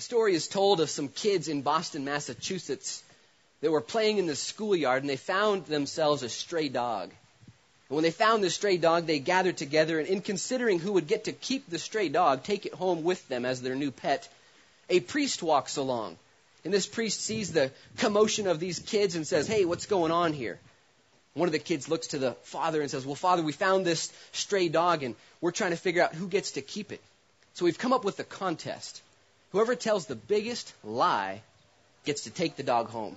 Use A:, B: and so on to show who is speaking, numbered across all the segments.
A: A story is told of some kids in Boston, Massachusetts that were playing in the schoolyard and they found themselves a stray dog. And when they found this stray dog, they gathered together and in considering who would get to keep the stray dog, take it home with them as their new pet, a priest walks along. And this priest sees the commotion of these kids and says, Hey, what's going on here? One of the kids looks to the father and says, Well, father, we found this stray dog and we're trying to figure out who gets to keep it. So we've come up with a contest. Whoever tells the biggest lie gets to take the dog home.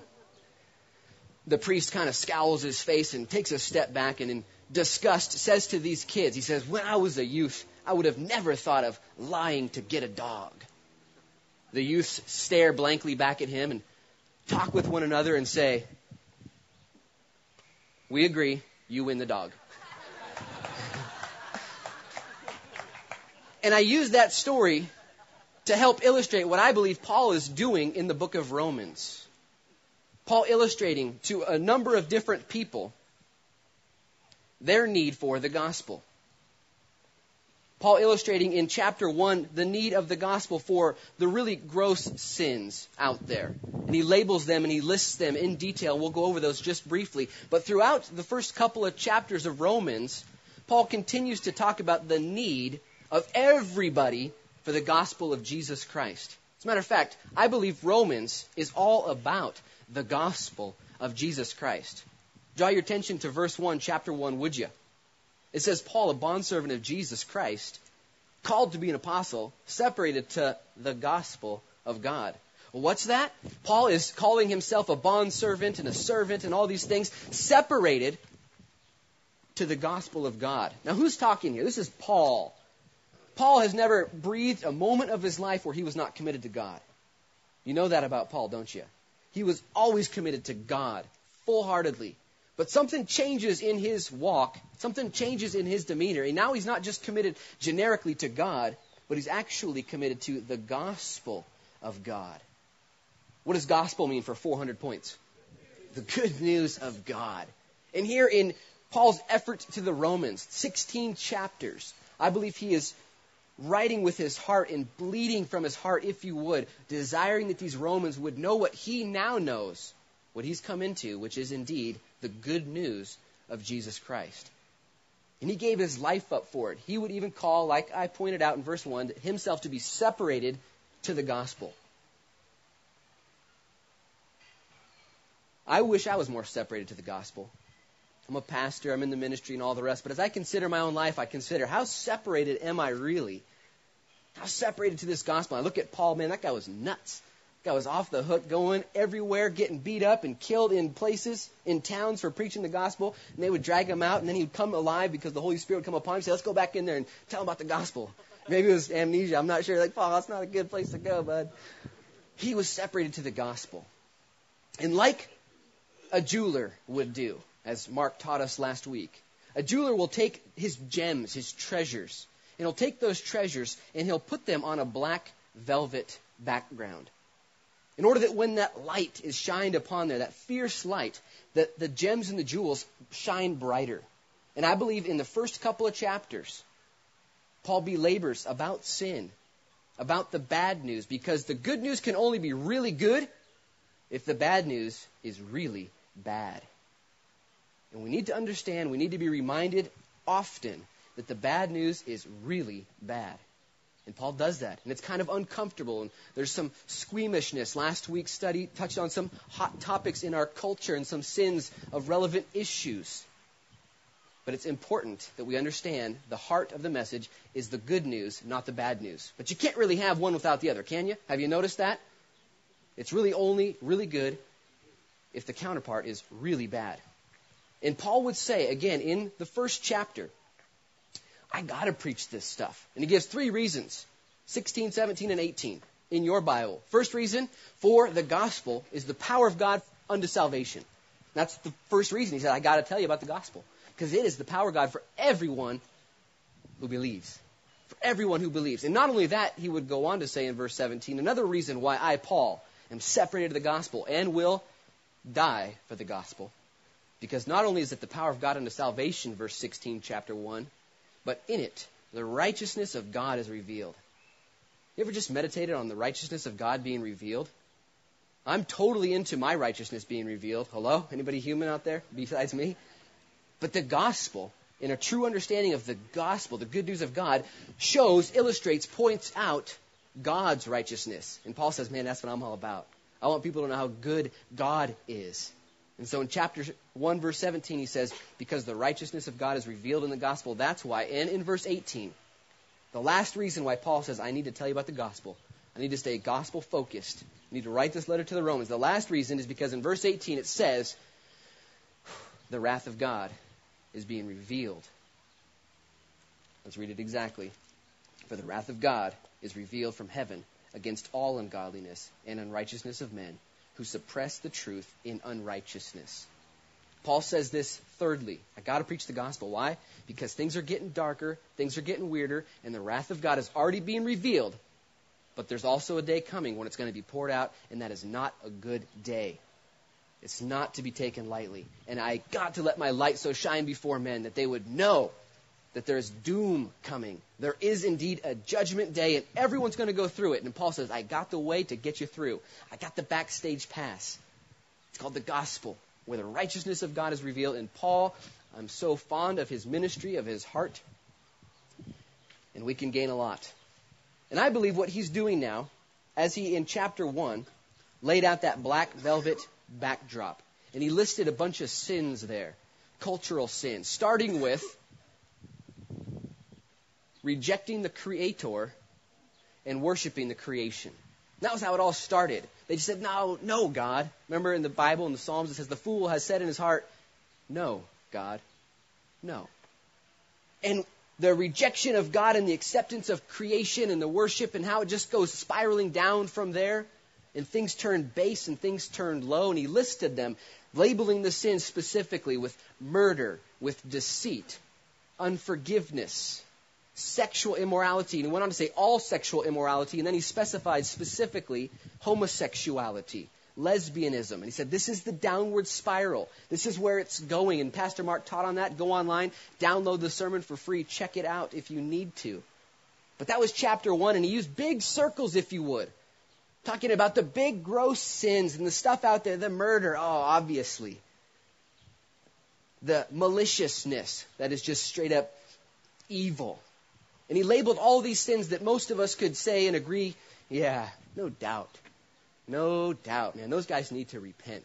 A: The priest kind of scowls his face and takes a step back and in disgust says to these kids, he says, When I was a youth, I would have never thought of lying to get a dog. The youths stare blankly back at him and talk with one another and say, We agree, you win the dog. and I use that story to help illustrate what I believe Paul is doing in the book of Romans. Paul illustrating to a number of different people their need for the gospel. Paul illustrating in chapter 1 the need of the gospel for the really gross sins out there. And he labels them and he lists them in detail. We'll go over those just briefly. But throughout the first couple of chapters of Romans, Paul continues to talk about the need of everybody for the gospel of Jesus Christ. As a matter of fact, I believe Romans is all about the gospel of Jesus Christ. Draw your attention to verse 1, chapter 1, would you? It says, Paul, a bondservant of Jesus Christ, called to be an apostle, separated to the gospel of God. what's that? Paul is calling himself a bondservant and a servant and all these things, separated to the gospel of God. Now, who's talking here? This is Paul. Paul has never breathed a moment of his life where he was not committed to God. You know that about Paul, don't you? He was always committed to God, full heartedly. But something changes in his walk, something changes in his demeanor. And now he's not just committed generically to God, but he's actually committed to the gospel of God. What does gospel mean for 400 points? The good news of God. And here in Paul's effort to the Romans, 16 chapters, I believe he is writing with his heart and bleeding from his heart, if you would, desiring that these Romans would know what he now knows, what he's come into, which is indeed the good news of Jesus Christ. And he gave his life up for it. He would even call, like I pointed out in verse 1, himself to be separated to the gospel. I wish I was more separated to the gospel. I'm a pastor, I'm in the ministry and all the rest, but as I consider my own life, I consider how separated am I really? How separated to this gospel? I look at Paul, man, that guy was nuts That guy was off the hook, going everywhere, getting beat up and killed in places, in towns for preaching the gospel. And they would drag him out, and then he would come alive because the Holy Spirit would come upon him and say, Let's go back in there and tell him about the gospel. Maybe it was amnesia. I'm not sure. Like, Paul, that's not a good place to go, bud. He was separated to the gospel. And like a jeweler would do, as Mark taught us last week, a jeweler will take his gems, his treasures, and he'll take those treasures and he'll put them on a black velvet background in order that when that light is shined upon there, that fierce light, that the gems and the jewels shine brighter. And I believe in the first couple of chapters, Paul belabors about sin, about the bad news, because the good news can only be really good if the bad news is really bad. And we need to understand, we need to be reminded often that the bad news is really bad. And Paul does that. And it's kind of uncomfortable. And there's some squeamishness. Last week's study touched on some hot topics in our culture and some sins of relevant issues. But it's important that we understand the heart of the message is the good news, not the bad news. But you can't really have one without the other, can you? Have you noticed that? It's really only really good if the counterpart is really bad. And Paul would say, again, in the first chapter, I got to preach this stuff. And he gives three reasons 16, 17, and 18 in your Bible. First reason for the gospel is the power of God unto salvation. That's the first reason. He said, I got to tell you about the gospel. Because it is the power of God for everyone who believes. For everyone who believes. And not only that, he would go on to say in verse 17, another reason why I, Paul, am separated to the gospel and will die for the gospel. Because not only is it the power of God unto salvation, verse 16, chapter 1, but in it the righteousness of God is revealed. You ever just meditated on the righteousness of God being revealed? I'm totally into my righteousness being revealed. Hello? Anybody human out there besides me? But the gospel, in a true understanding of the gospel, the good news of God, shows, illustrates, points out God's righteousness. And Paul says, man, that's what I'm all about. I want people to know how good God is. And so in chapter 1, verse 17, he says, Because the righteousness of God is revealed in the gospel, that's why. And in verse 18, the last reason why Paul says, I need to tell you about the gospel, I need to stay gospel focused, I need to write this letter to the Romans. The last reason is because in verse 18 it says, The wrath of God is being revealed. Let's read it exactly. For the wrath of God is revealed from heaven against all ungodliness and unrighteousness of men who suppress the truth in unrighteousness. Paul says this thirdly. I got to preach the gospel. Why? Because things are getting darker, things are getting weirder, and the wrath of God is already being revealed. But there's also a day coming when it's going to be poured out, and that is not a good day. It's not to be taken lightly. And I got to let my light so shine before men that they would know that there is doom coming. There is indeed a judgment day, and everyone's going to go through it. And Paul says, I got the way to get you through. I got the backstage pass. It's called the gospel, where the righteousness of God is revealed. And Paul, I'm so fond of his ministry, of his heart, and we can gain a lot. And I believe what he's doing now, as he in chapter 1 laid out that black velvet backdrop, and he listed a bunch of sins there, cultural sins, starting with rejecting the Creator and worshiping the creation. That was how it all started. They just said, No, no, God. Remember in the Bible, in the Psalms, it says, The fool has said in his heart, No, God, no. And the rejection of God and the acceptance of creation and the worship and how it just goes spiraling down from there. And things turned base and things turned low. And he listed them, labeling the sins specifically with murder, with deceit, unforgiveness, sexual immorality. And he went on to say all sexual immorality. And then he specified specifically homosexuality, lesbianism. And he said, this is the downward spiral. This is where it's going. And Pastor Mark taught on that. Go online, download the sermon for free. Check it out if you need to. But that was chapter one. And he used big circles, if you would. Talking about the big gross sins and the stuff out there, the murder. Oh, obviously. The maliciousness that is just straight up evil. And he labeled all these sins that most of us could say and agree, yeah, no doubt. No doubt, man. Those guys need to repent.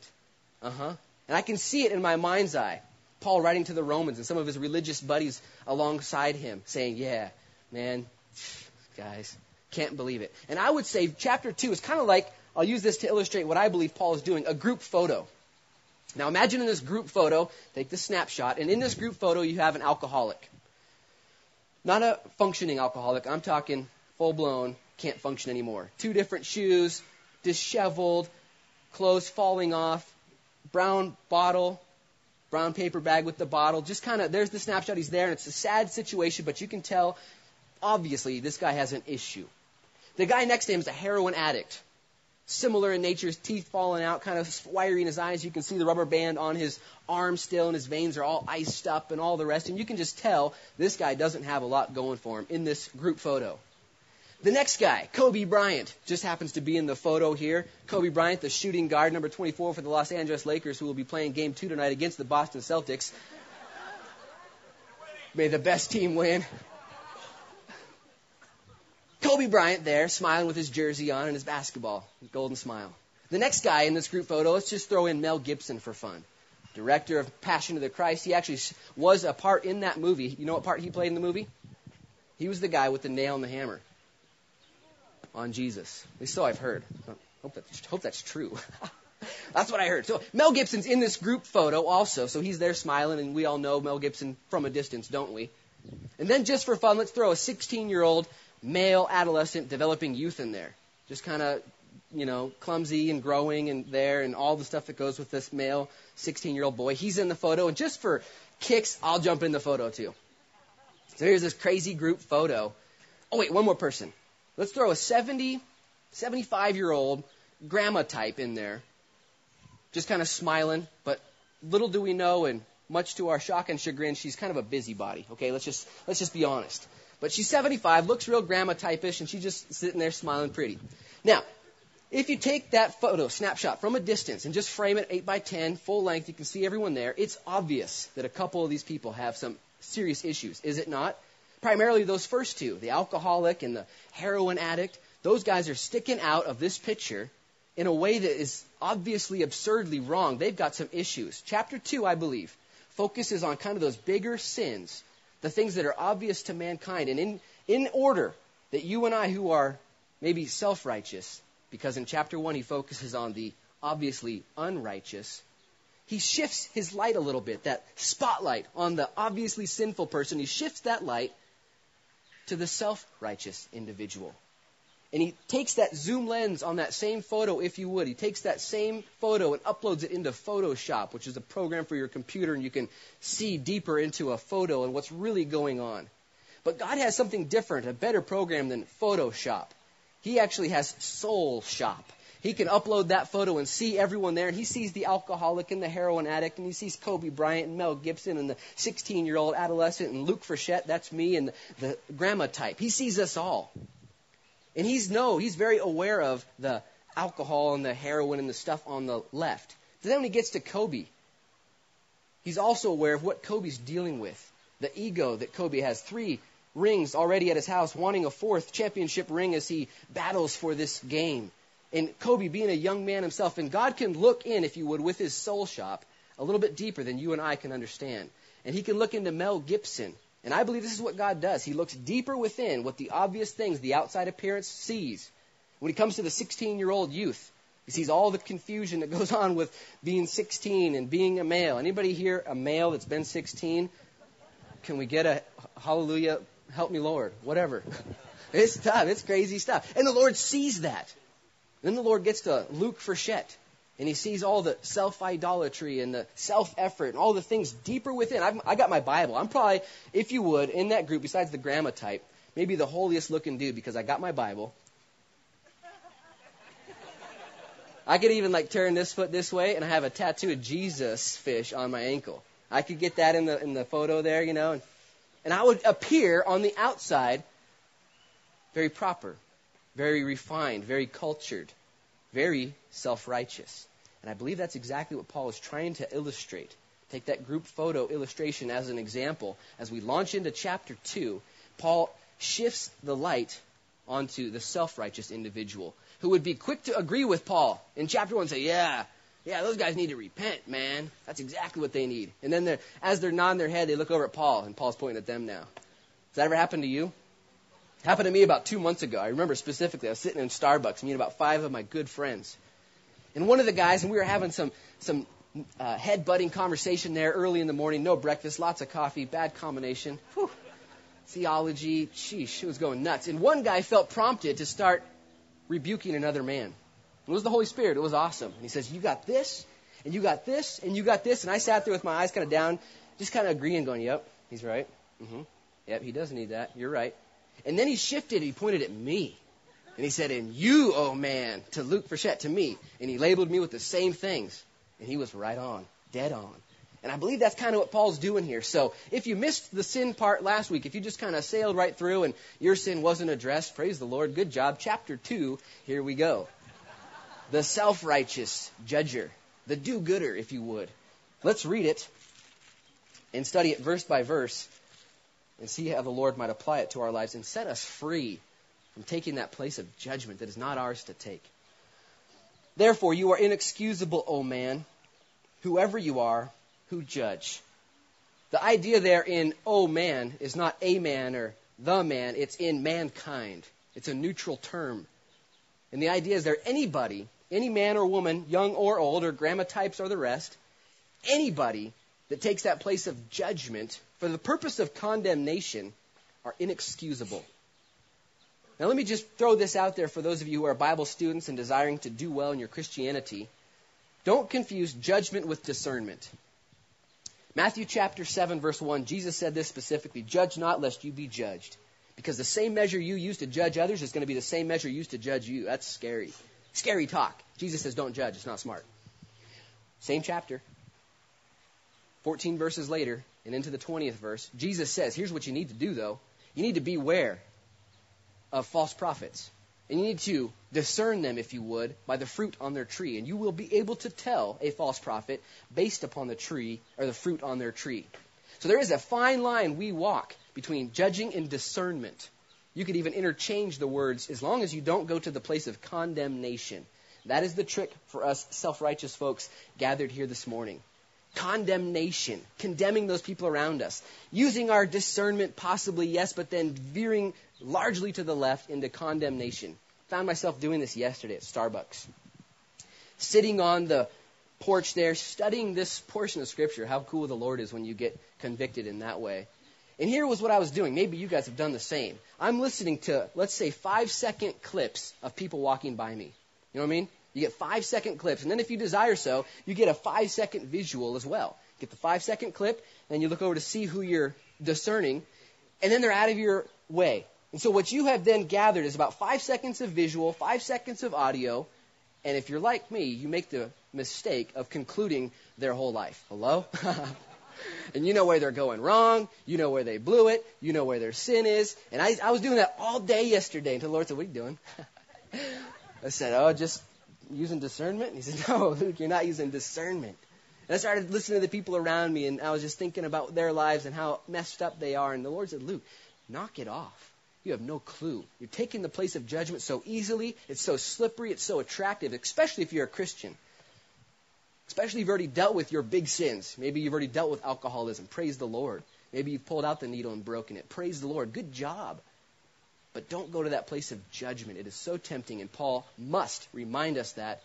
A: Uh huh. And I can see it in my mind's eye. Paul writing to the Romans and some of his religious buddies alongside him saying, yeah, man, guys, can't believe it. And I would say chapter 2 is kind of like, I'll use this to illustrate what I believe Paul is doing, a group photo. Now imagine in this group photo, take the snapshot, and in this group photo you have an alcoholic. Not a functioning alcoholic. I'm talking full blown, can't function anymore. Two different shoes, disheveled, clothes falling off, brown bottle, brown paper bag with the bottle. Just kind of, there's the snapshot. He's there, and it's a sad situation, but you can tell, obviously, this guy has an issue. The guy next to him is a heroin addict similar in nature, his teeth falling out, kind of wiry in his eyes. You can see the rubber band on his arm still, and his veins are all iced up and all the rest. And you can just tell this guy doesn't have a lot going for him in this group photo. The next guy, Kobe Bryant, just happens to be in the photo here. Kobe Bryant, the shooting guard, number 24 for the Los Angeles Lakers, who will be playing game two tonight against the Boston Celtics. May the best team win. Kobe Bryant there, smiling with his jersey on and his basketball, his golden smile. The next guy in this group photo, let's just throw in Mel Gibson for fun. Director of Passion of the Christ. He actually was a part in that movie. You know what part he played in the movie? He was the guy with the nail and the hammer on Jesus. At least so I've heard. Oh, hope that's, hope that's true. that's what I heard. So Mel Gibson's in this group photo also. So he's there smiling, and we all know Mel Gibson from a distance, don't we? And then just for fun, let's throw a 16 year old male adolescent developing youth in there. Just kind of, you know, clumsy and growing and there and all the stuff that goes with this male 16 year old boy. He's in the photo. And just for kicks, I'll jump in the photo too. So here's this crazy group photo. Oh, wait, one more person. Let's throw a 70, 75 year old grandma type in there. Just kind of smiling, but little do we know, and much to our shock and chagrin, she's kind of a busybody. Okay, let's just let's just be honest. But she's 75, looks real grandma typish, and she's just sitting there smiling pretty. Now, if you take that photo snapshot from a distance and just frame it 8 by 10, full length, you can see everyone there. It's obvious that a couple of these people have some serious issues, is it not? Primarily those first two, the alcoholic and the heroin addict. Those guys are sticking out of this picture in a way that is obviously absurdly wrong. They've got some issues. Chapter 2, I believe, focuses on kind of those bigger sins, the things that are obvious to mankind. And in, in order that you and I, who are maybe self righteous, because in chapter 1 he focuses on the obviously unrighteous. He shifts his light a little bit, that spotlight on the obviously sinful person. He shifts that light to the self righteous individual. And he takes that zoom lens on that same photo, if you would. He takes that same photo and uploads it into Photoshop, which is a program for your computer, and you can see deeper into a photo and what's really going on. But God has something different, a better program than Photoshop. He actually has Soul Shop. He can upload that photo and see everyone there, he sees the alcoholic and the heroin addict, and he sees Kobe Bryant and Mel Gibson and the 16 year old adolescent and Luke Frechette, that's me, and the grandma type. He sees us all. And he's no, he's very aware of the alcohol and the heroin and the stuff on the left. But then when he gets to Kobe, he's also aware of what Kobe's dealing with. The ego that Kobe has. Three rings already at his house, wanting a fourth championship ring as he battles for this game. And Kobe being a young man himself, and God can look in, if you would, with his soul shop a little bit deeper than you and I can understand. And he can look into Mel Gibson. And I believe this is what God does. He looks deeper within what the obvious things the outside appearance sees. When he comes to the 16 year old youth, he sees all the confusion that goes on with being 16 and being a male. Anybody here a male that's been 16? Can we get a hallelujah help me, Lord, whatever. It's tough. It's crazy stuff. And the Lord sees that. Then the Lord gets to Luke Frechette, and he sees all the self idolatry and the self effort and all the things deeper within. I've, I got my Bible. I'm probably, if you would, in that group, besides the grandma type, maybe the holiest looking dude because I got my Bible. I could even like turn this foot this way, and I have a tattoo of Jesus fish on my ankle. I could get that in the in the photo there, you know. And and I would appear on the outside very proper, very refined, very cultured, very self righteous. And I believe that's exactly what Paul is trying to illustrate. Take that group photo illustration as an example. As we launch into chapter 2, Paul shifts the light onto the self righteous individual who would be quick to agree with Paul in chapter 1 and say, Yeah, yeah, those guys need to repent, man. That's exactly what they need. And then they're, as they're nodding their head, they look over at Paul, and Paul's pointing at them now. Does that ever happen to you? Happened to me about two months ago. I remember specifically, I was sitting in Starbucks, meeting about five of my good friends. And one of the guys, and we were having some, some uh, head butting conversation there early in the morning, no breakfast, lots of coffee, bad combination. Whew. Theology, sheesh, it was going nuts. And one guy felt prompted to start rebuking another man. It was the Holy Spirit. It was awesome. And he says, You got this, and you got this, and you got this. And I sat there with my eyes kind of down, just kind of agreeing, going, Yep, he's right. Mm-hmm. Yep, he does need that. You're right. And then he shifted. He pointed at me. And he said, And you, oh man, to Luke Frechette, to me. And he labeled me with the same things. And he was right on, dead on. And I believe that's kind of what Paul's doing here. So if you missed the sin part last week, if you just kind of sailed right through and your sin wasn't addressed, praise the Lord. Good job. Chapter 2, here we go the self righteous judger, the do gooder, if you would. Let's read it and study it verse by verse and see how the Lord might apply it to our lives and set us free from taking that place of judgment that is not ours to take. Therefore, you are inexcusable, O man, whoever you are, who judge. The idea there in O man is not a man or the man, it's in mankind. It's a neutral term. And the idea is there anybody any man or woman, young or old, or grandma types or the rest, anybody that takes that place of judgment for the purpose of condemnation are inexcusable. Now, let me just throw this out there for those of you who are Bible students and desiring to do well in your Christianity. Don't confuse judgment with discernment. Matthew chapter 7, verse 1, Jesus said this specifically Judge not, lest you be judged. Because the same measure you use to judge others is going to be the same measure used to judge you. That's scary. Scary talk. Jesus says, don't judge. It's not smart. Same chapter. 14 verses later, and into the 20th verse, Jesus says, here's what you need to do, though. You need to beware of false prophets. And you need to discern them, if you would, by the fruit on their tree. And you will be able to tell a false prophet based upon the tree or the fruit on their tree. So there is a fine line we walk between judging and discernment. You could even interchange the words as long as you don't go to the place of condemnation. That is the trick for us self righteous folks gathered here this morning. Condemnation, condemning those people around us, using our discernment, possibly, yes, but then veering largely to the left into condemnation. Found myself doing this yesterday at Starbucks. Sitting on the porch there, studying this portion of Scripture. How cool the Lord is when you get convicted in that way. And here was what I was doing. Maybe you guys have done the same. I'm listening to, let's say, five second clips of people walking by me. You know what I mean? You get five second clips. And then if you desire so, you get a five second visual as well. Get the five second clip, and you look over to see who you're discerning, and then they're out of your way. And so what you have then gathered is about five seconds of visual, five seconds of audio, and if you're like me, you make the mistake of concluding their whole life. Hello? and you know where they're going wrong. You know where they blew it. You know where their sin is. And I, I was doing that all day yesterday until the Lord said, What are you doing? I said, Oh, just using discernment? And he said, No, Luke, you're not using discernment. And I started listening to the people around me, and I was just thinking about their lives and how messed up they are. And the Lord said, Luke, knock it off. You have no clue. You're taking the place of judgment so easily. It's so slippery. It's so attractive, especially if you're a Christian. Especially if you've already dealt with your big sins. Maybe you've already dealt with alcoholism. Praise the Lord. Maybe you've pulled out the needle and broken it. Praise the Lord. Good job. But don't go to that place of judgment. It is so tempting, and Paul must remind us that,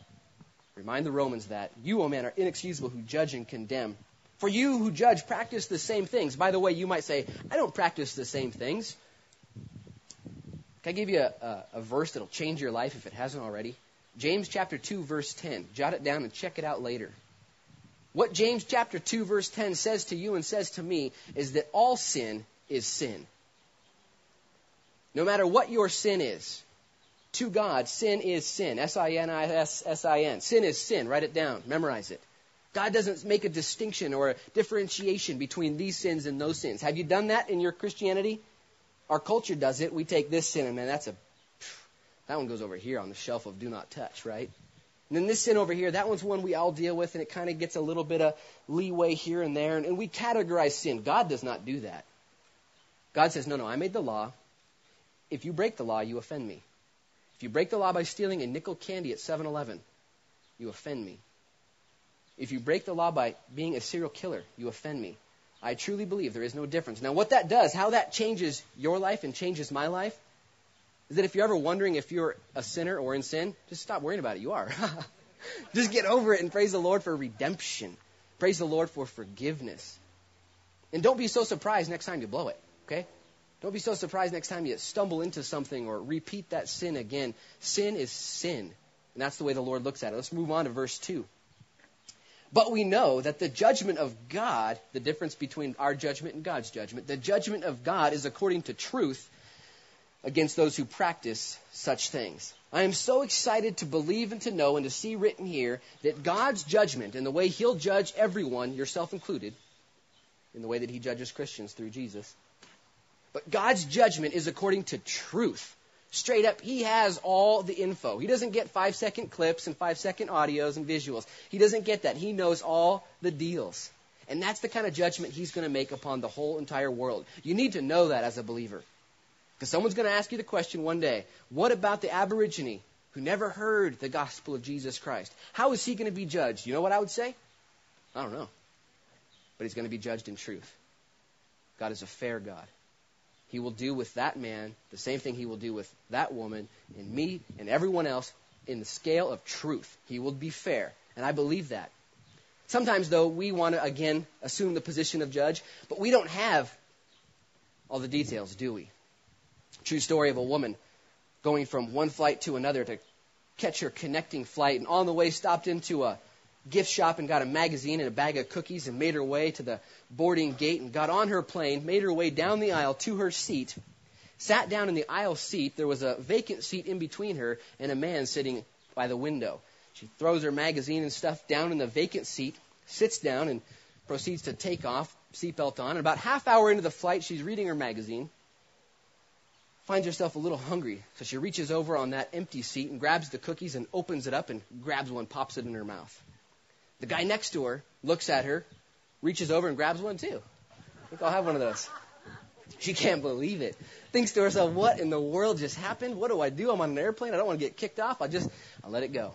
A: remind the Romans that, you, O man, are inexcusable who judge and condemn. For you who judge, practice the same things. By the way, you might say, I don't practice the same things. Can I give you a, a, a verse that'll change your life if it hasn't already? James chapter 2, verse 10. Jot it down and check it out later. What James chapter 2, verse 10 says to you and says to me is that all sin is sin. No matter what your sin is, to God, sin is sin. S I N I S S I N. Sin is sin. Write it down. Memorize it. God doesn't make a distinction or a differentiation between these sins and those sins. Have you done that in your Christianity? Our culture does it. We take this sin and man, that's a that one goes over here on the shelf of do not touch, right? And then this sin over here, that one's one we all deal with, and it kind of gets a little bit of leeway here and there, and, and we categorize sin. God does not do that. God says, no, no, I made the law. If you break the law, you offend me. If you break the law by stealing a nickel candy at 7 Eleven, you offend me. If you break the law by being a serial killer, you offend me. I truly believe there is no difference. Now, what that does, how that changes your life and changes my life, is that if you're ever wondering if you're a sinner or in sin, just stop worrying about it. You are. just get over it and praise the Lord for redemption. Praise the Lord for forgiveness. And don't be so surprised next time you blow it, okay? Don't be so surprised next time you stumble into something or repeat that sin again. Sin is sin. And that's the way the Lord looks at it. Let's move on to verse 2. But we know that the judgment of God, the difference between our judgment and God's judgment, the judgment of God is according to truth against those who practice such things. I am so excited to believe and to know and to see written here that God's judgment and the way He'll judge everyone, yourself included, in the way that He judges Christians through Jesus. But God's judgment is according to truth straight up, he has all the info. He doesn't get five second clips and five second audios and visuals. He doesn't get that. He knows all the deals. And that's the kind of judgment he's going to make upon the whole entire world. You need to know that as a believer. Because someone's going to ask you the question one day what about the Aborigine who never heard the gospel of Jesus Christ? How is he going to be judged? You know what I would say? I don't know. But he's going to be judged in truth. God is a fair God. He will do with that man the same thing he will do with that woman and me and everyone else in the scale of truth. He will be fair. And I believe that. Sometimes, though, we want to, again, assume the position of judge, but we don't have all the details, do we? True story of a woman going from one flight to another to catch her connecting flight, and on the way stopped into a gift shop and got a magazine and a bag of cookies and made her way to the boarding gate and got on her plane, made her way down the aisle to her seat, sat down in the aisle seat. There was a vacant seat in between her and a man sitting by the window. She throws her magazine and stuff down in the vacant seat, sits down, and proceeds to take off, seatbelt on. And about half hour into the flight, she's reading her magazine. finds herself a little hungry, so she reaches over on that empty seat and grabs the cookies and opens it up and grabs one, pops it in her mouth. The guy next to her looks at her, reaches over and grabs one too. I think I'll have one of those. She can't believe it. Thinks to herself, what in the world just happened? What do I do? I'm on an airplane. I don't want to get kicked off. I just, I'll let it go.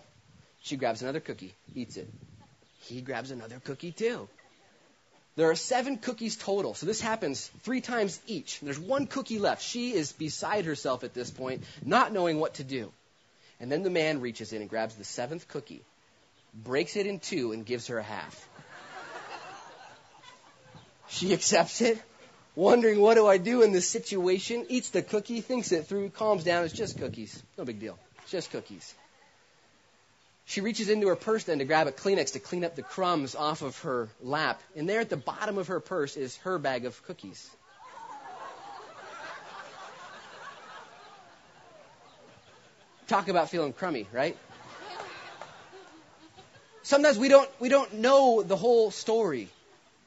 A: She grabs another cookie, eats it. He grabs another cookie too. There are seven cookies total, so this happens three times each. There's one cookie left. She is beside herself at this point, not knowing what to do. And then the man reaches in and grabs the seventh cookie, breaks it in two, and gives her a half. She accepts it, wondering what do I do in this situation, eats the cookie, thinks it through, calms down. It's just cookies. No big deal. It's just cookies. She reaches into her purse then to grab a Kleenex to clean up the crumbs off of her lap. And there at the bottom of her purse is her bag of cookies. Talk about feeling crummy, right? Sometimes we don't, we don't know the whole story.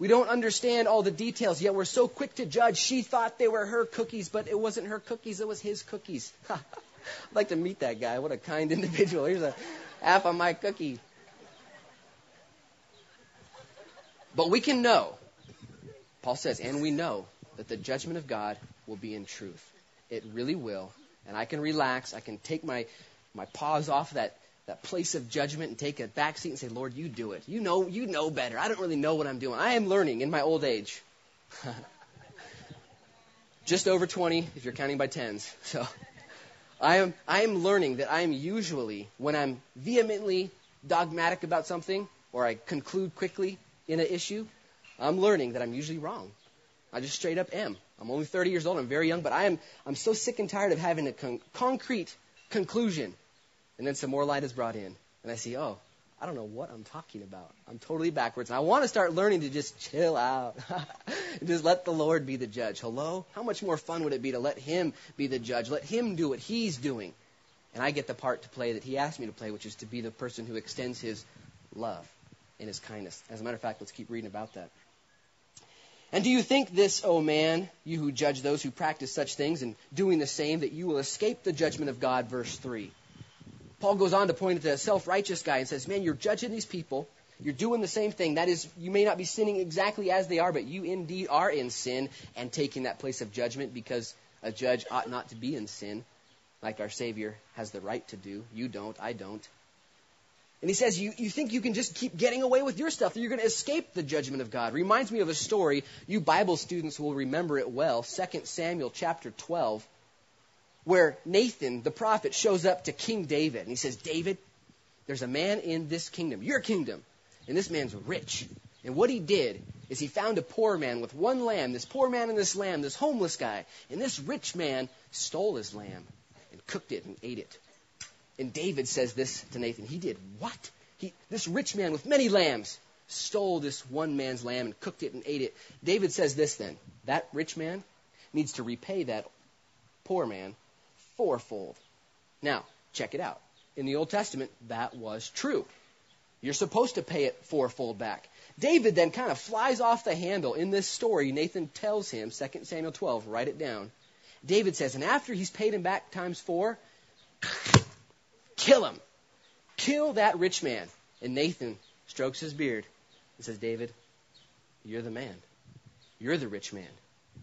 A: We don't understand all the details, yet we're so quick to judge. She thought they were her cookies, but it wasn't her cookies, it was his cookies. I'd like to meet that guy. What a kind individual. Here's a half of my cookie. But we can know, Paul says, and we know that the judgment of God will be in truth. It really will. And I can relax. I can take my, my paws off that, that place of judgment and take a back seat and say, Lord, you do it. You know, you know better. I don't really know what I'm doing. I am learning in my old age. Just over 20 if you're counting by tens. So I am, I am learning that I am usually, when I'm vehemently dogmatic about something, or I conclude quickly in an issue, I'm learning that I'm usually wrong. I just straight up am. I'm only 30 years old. I'm very young, but I am, I'm so sick and tired of having a con- concrete conclusion. And then some more light is brought in. And I see, oh, I don't know what I'm talking about. I'm totally backwards. And I want to start learning to just chill out. just let the Lord be the judge. Hello? How much more fun would it be to let Him be the judge? Let Him do what He's doing. And I get the part to play that He asked me to play, which is to be the person who extends His love and His kindness. As a matter of fact, let's keep reading about that. And do you think this, O oh man, you who judge those who practice such things and doing the same, that you will escape the judgment of God? Verse 3. Paul goes on to point at the self righteous guy and says, Man, you're judging these people. You're doing the same thing. That is, you may not be sinning exactly as they are, but you indeed are in sin and taking that place of judgment because a judge ought not to be in sin, like our Savior has the right to do. You don't, I don't. And he says, you, you think you can just keep getting away with your stuff, that you're going to escape the judgment of God. Reminds me of a story. You Bible students will remember it well. 2 Samuel chapter 12 where Nathan, the prophet, shows up to King David and he says, David, there's a man in this kingdom, your kingdom, and this man's rich. And what he did is he found a poor man with one lamb, this poor man and this lamb, this homeless guy, and this rich man stole his lamb and cooked it and ate it. And David says this to Nathan. He did what? He, this rich man with many lambs stole this one man's lamb and cooked it and ate it. David says this then. That rich man needs to repay that poor man fourfold. Now, check it out. In the Old Testament, that was true. You're supposed to pay it fourfold back. David then kind of flies off the handle in this story. Nathan tells him, 2 Samuel 12, write it down. David says, and after he's paid him back times four, kill him. Kill that rich man. And Nathan strokes his beard and says, David, you're the man. You're the rich man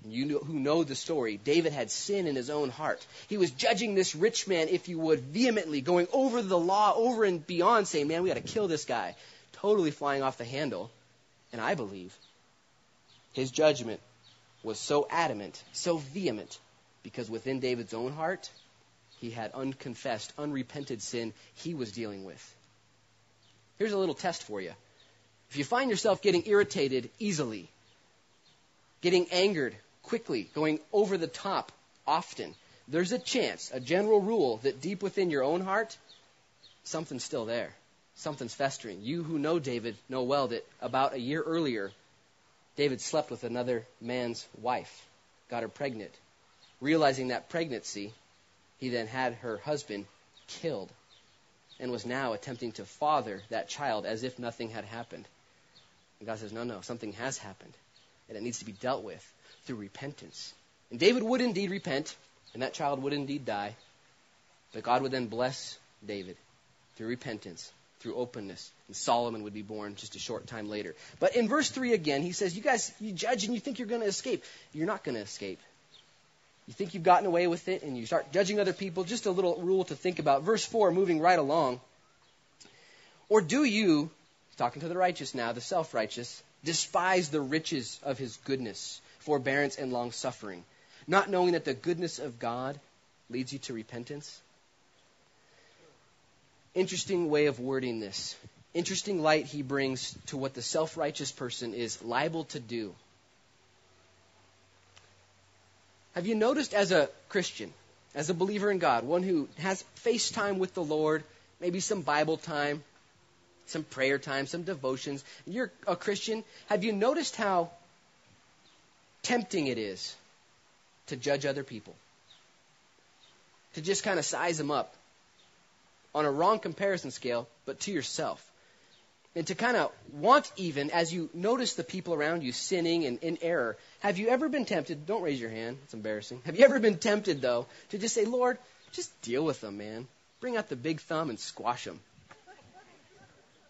A: you know, who know the story, David had sin in his own heart. He was judging this rich man, if you would, vehemently, going over the law, over and beyond, saying, man, we got to kill this guy. Totally flying off the handle. And I believe his judgment was so adamant, so vehement, because within David's own heart, he had unconfessed, unrepented sin he was dealing with. Here's a little test for you. If you find yourself getting irritated easily, getting angered quickly, going over the top often, there's a chance, a general rule, that deep within your own heart, something's still there. Something's festering. You who know David know well that about a year earlier, David slept with another man's wife, got her pregnant. Realizing that pregnancy, he then had her husband killed and was now attempting to father that child as if nothing had happened. And God says, No, no, something has happened, and it needs to be dealt with through repentance. And David would indeed repent. And that child would indeed die. But God would then bless David through repentance, through openness. And Solomon would be born just a short time later. But in verse 3 again, he says, You guys, you judge and you think you're going to escape. You're not going to escape. You think you've gotten away with it and you start judging other people. Just a little rule to think about. Verse 4, moving right along. Or do you, talking to the righteous now, the self righteous, despise the riches of his goodness, forbearance, and long suffering, not knowing that the goodness of God leads you to repentance? Interesting way of wording this. Interesting light he brings to what the self righteous person is liable to do. Have you noticed as a Christian, as a believer in God, one who has face time with the Lord, maybe some Bible time, some prayer time, some devotions, you're a Christian, have you noticed how tempting it is to judge other people? To just kind of size them up on a wrong comparison scale, but to yourself. And to kind of want even as you notice the people around you sinning and in error. Have you ever been tempted? Don't raise your hand. It's embarrassing. Have you ever been tempted, though, to just say, Lord, just deal with them, man? Bring out the big thumb and squash them.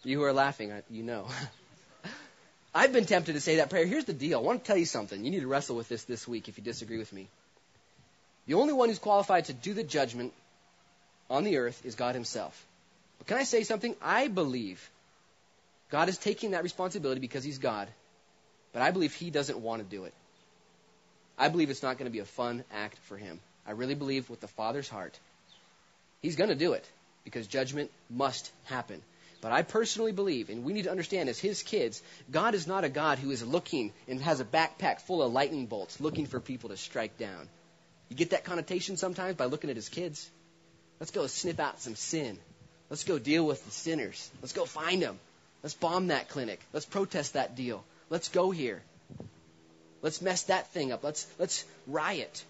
A: You who are laughing, you know. I've been tempted to say that prayer. Here's the deal. I want to tell you something. You need to wrestle with this this week if you disagree with me. The only one who's qualified to do the judgment on the earth is God Himself. But can I say something? I believe God is taking that responsibility because He's God. But I believe He doesn't want to do it. I believe it's not going to be a fun act for Him. I really believe with the Father's heart, He's going to do it because judgment must happen. But I personally believe, and we need to understand as his kids, God is not a God who is looking and has a backpack full of lightning bolts looking for people to strike down. You get that connotation sometimes by looking at his kids? Let's go snip out some sin. Let's go deal with the sinners. Let's go find them. Let's bomb that clinic. Let's protest that deal. Let's go here. Let's mess that thing up. Let's let's riot.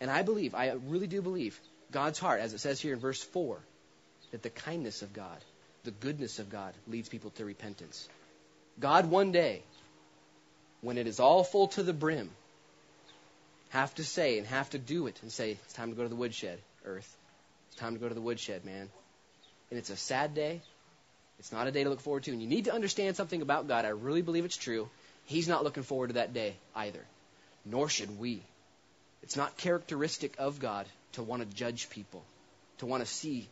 A: And I believe, I really do believe, God's heart, as it says here in verse 4, that the kindness of God the goodness of God leads people to repentance. God one day, when it is all full to the brim, have to say and have to do it and say, it's time to go to the woodshed, earth. It's time to go to the woodshed, man. And it's a sad day. It's not a day to look forward to. And you need to understand something about God. I really believe it's true. He's not looking forward to that day either. Nor should we. It's not characteristic of God to want to judge people, to want to see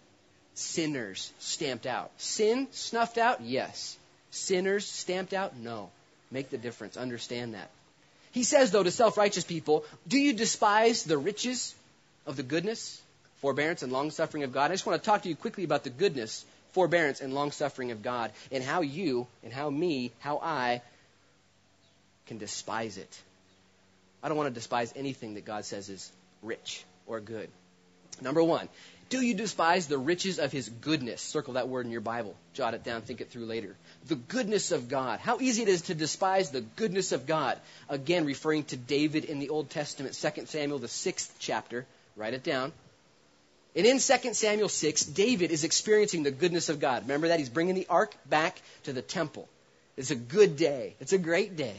A: sinners stamped out. Sin snuffed out? Yes. Sinners stamped out? No. Make the difference. Understand that. He says, though, to self righteous people, Do you despise the riches of the goodness, forbearance, and long suffering of God? I just want to talk to you quickly about the goodness, forbearance, and long suffering of God, and how you, and how me, how I can despise it. I don't want to despise anything that God says is rich or good. Number one, do you despise the riches of his goodness? Circle that word in your Bible. Jot it down, think it through later. The goodness of God. How easy it is to despise the goodness of God. Again, referring to David in the Old Testament, 2 Samuel, the sixth chapter. Write it down. And in 2 Samuel 6, David is experiencing the goodness of God. Remember that? He's bringing the ark back to the temple. It's a good day. It's a great day.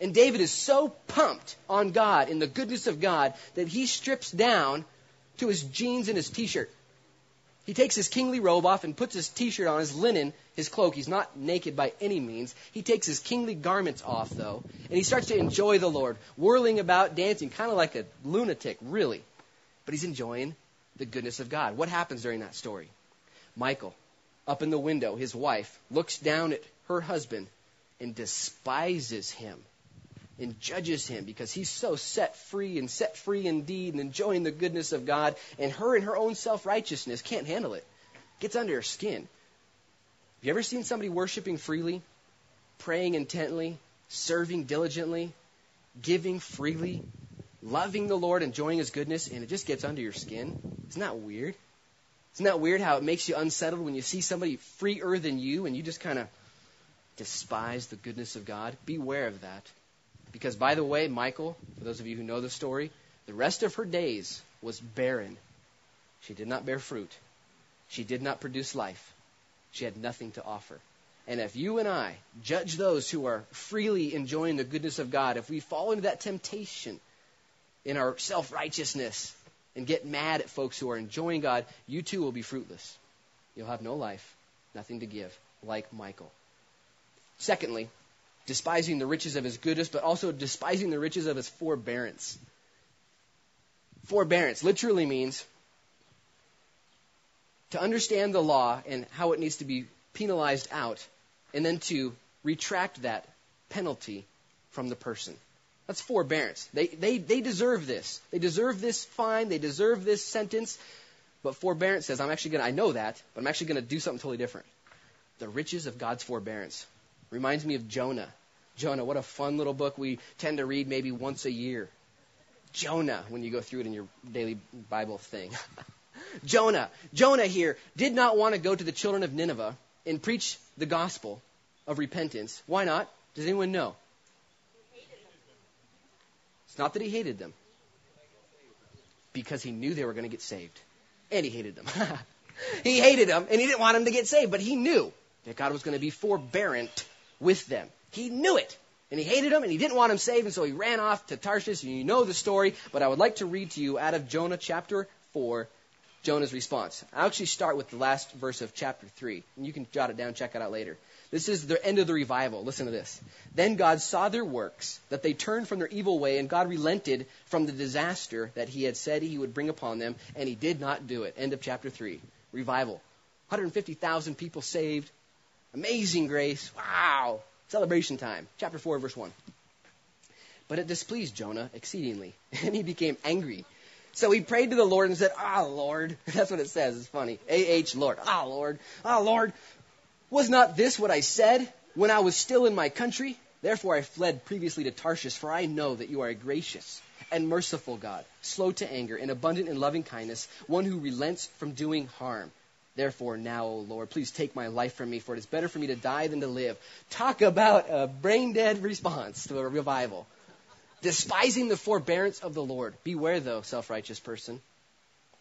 A: And David is so pumped on God and the goodness of God that he strips down to his jeans and his t-shirt. He takes his kingly robe off and puts his t-shirt on, his linen, his cloak. He's not naked by any means. He takes his kingly garments off, though, and he starts to enjoy the Lord, whirling about, dancing, kind of like a lunatic, really. But he's enjoying the goodness of God. What happens during that story? Michal, up in the window, his wife, looks down at her husband and despises him and judges him because he's so set free and set free indeed and enjoying the goodness of God. And her in her own self righteousness can't handle it. Gets under her skin. Have you ever seen somebody worshiping freely, praying intently, serving diligently, giving freely, loving the Lord, enjoying his goodness, and it just gets under your skin? Isn't that weird? Isn't that weird how it makes you unsettled when you see somebody freer than you and you just kind of despise the goodness of God? Beware of that. Because, by the way, Michal, for those of you who know the story, the rest of her days was barren. She did not bear fruit. She did not produce life. She had nothing to offer. And if you and I judge those who are freely enjoying the goodness of God, if we fall into that temptation in our self righteousness and get mad at folks who are enjoying God, you too will be fruitless. You'll have no life, nothing to give, like Michal. Secondly, despising the riches of his goodness, but also despising the riches of his forbearance. Forbearance literally means to understand the law and how it needs to be penalized out, and then to retract that penalty from the person. That's forbearance. They, they, they deserve this. They deserve this fine. They deserve this sentence. But forbearance says, I'm actually going to, I know that, but I'm actually going to do something totally different. The riches of God's forbearance. Reminds me of Jonah. Jonah, what a fun little book we tend to read maybe once a year. Jonah, when you go through it in your daily Bible thing. Jonah, Jonah here did not want to go to the children of Nineveh and preach the gospel of repentance. Why not? Does anyone know? It's not that he hated them, because he knew they were going to get saved. And he hated them. he hated them, and he didn't want them to get saved, but he knew that God was going to be forbearant with them. He knew it. And he hated them, and he didn't want them saved, and so he ran off to Tarshish, and you know the story, but I would like to read to you out of Jonah chapter 4, Jonah's response. I'll actually start with the last verse of chapter 3, and you can jot it down, check it out later. This is the end of the revival. Listen to this. Then God saw their works, that they turned from their evil way, and God relented from the disaster that he had said he would bring upon them, and he did not do it. End of chapter 3. Revival. 150,000 people saved. Amazing grace. Wow. Celebration time. Chapter 4, verse 1. But it displeased Jonah exceedingly, and he became angry so he prayed to the Lord and said, Ah, Lord. That's what it says. It's funny. A-H, Lord. Ah, Lord. Ah, Lord. Was not this what I said when I was still in my country? Therefore I fled previously to Tarshish, for I know that you are a gracious and merciful God, slow to anger and abundant in loving kindness, one who relents from doing harm. Therefore, now, O Lord, please take my life from me, for it is better for me to die than to live. Talk about a brain dead response to a revival despising the forbearance of the Lord. Beware, though, self righteous person,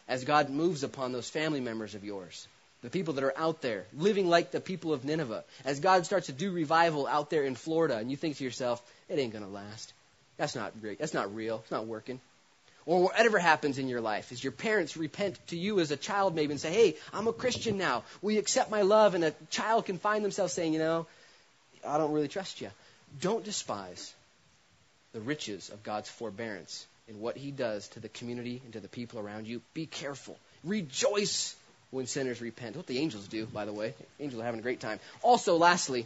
A: as God moves upon those family members of yours, the people that are out there living like the people of Nineveh, as God starts to do revival out there in Florida, and you think to yourself, it ain't going to last. That's not great. That's not real. It's not working. Or whatever happens in your life, as your parents repent to you as a child maybe and say, hey, I'm a Christian now. Will you accept my love? And a child can find themselves saying, you know, I don't really trust you. Don't despise the riches of God's forbearance in what He does to the community and to the people around you. Be careful. Rejoice when sinners repent. What the angels do, by the way. Angels are having a great time. Also, lastly,